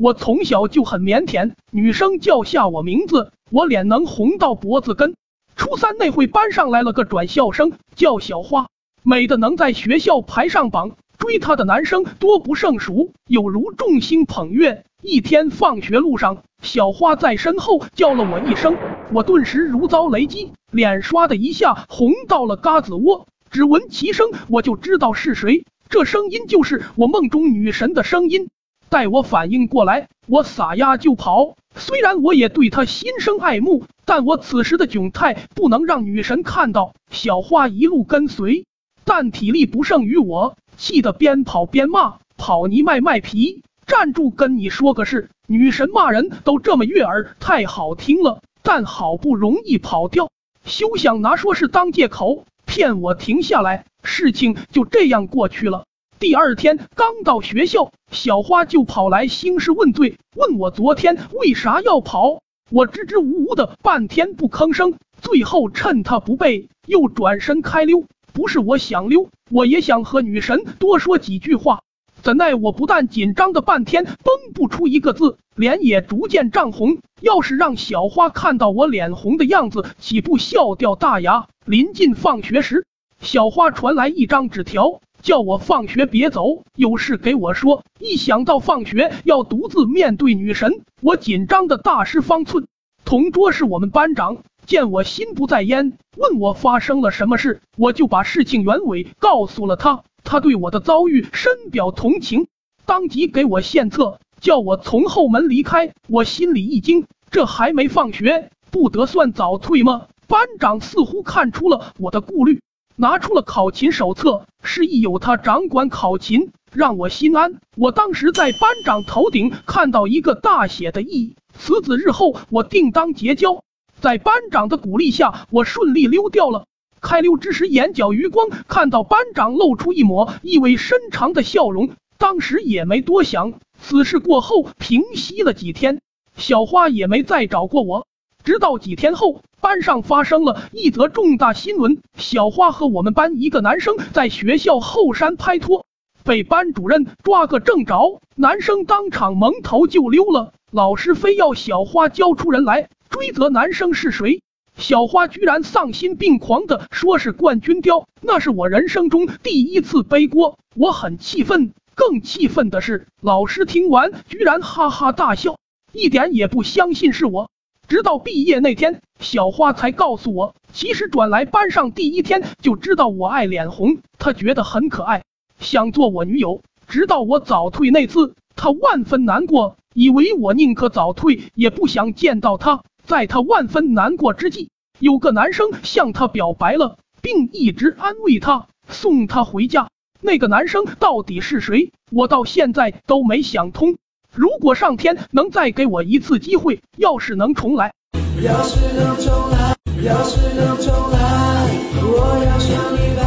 我从小就很腼腆，女生叫下我名字，我脸能红到脖子根。初三那会，班上来了个转校生，叫小花，美的能在学校排上榜，追她的男生多不胜数，有如众星捧月。一天放学路上，小花在身后叫了我一声，我顿时如遭雷击，脸唰的一下红到了嘎子窝。只闻其声，我就知道是谁，这声音就是我梦中女神的声音。待我反应过来，我撒丫就跑。虽然我也对她心生爱慕，但我此时的窘态不能让女神看到。小花一路跟随，但体力不胜于我，气得边跑边骂：“跑你卖卖皮！站住！跟你说个事，女神骂人都这么悦耳，太好听了。但好不容易跑掉，休想拿说是当借口骗我停下来。事情就这样过去了。”第二天刚到学校，小花就跑来兴师问罪，问我昨天为啥要跑。我支支吾吾的半天不吭声，最后趁他不备，又转身开溜。不是我想溜，我也想和女神多说几句话，怎奈我不但紧张的半天蹦不出一个字，脸也逐渐涨红。要是让小花看到我脸红的样子，岂不笑掉大牙？临近放学时，小花传来一张纸条。叫我放学别走，有事给我说。一想到放学要独自面对女神，我紧张的大失方寸。同桌是我们班长，见我心不在焉，问我发生了什么事，我就把事情原委告诉了他。他对我的遭遇深表同情，当即给我献策，叫我从后门离开。我心里一惊，这还没放学，不得算早退吗？班长似乎看出了我的顾虑。拿出了考勤手册，示意有他掌管考勤，让我心安。我当时在班长头顶看到一个大写的“义”，此子日后我定当结交。在班长的鼓励下，我顺利溜掉了。开溜之时，眼角余光看到班长露出一抹意味深长的笑容，当时也没多想。此事过后，平息了几天，小花也没再找过我。直到几天后，班上发生了一则重大新闻：小花和我们班一个男生在学校后山拍拖，被班主任抓个正着，男生当场蒙头就溜了。老师非要小花交出人来追责男生是谁，小花居然丧心病狂的说是冠军雕，那是我人生中第一次背锅，我很气愤。更气愤的是，老师听完居然哈哈大笑，一点也不相信是我。直到毕业那天，小花才告诉我，其实转来班上第一天就知道我爱脸红，她觉得很可爱，想做我女友。直到我早退那次，她万分难过，以为我宁可早退也不想见到她。在她万分难过之际，有个男生向她表白了，并一直安慰她，送她回家。那个男生到底是谁？我到现在都没想通。如果上天能再给我一次机会，要是能重来，要是能重来，要是能重来，我要像你。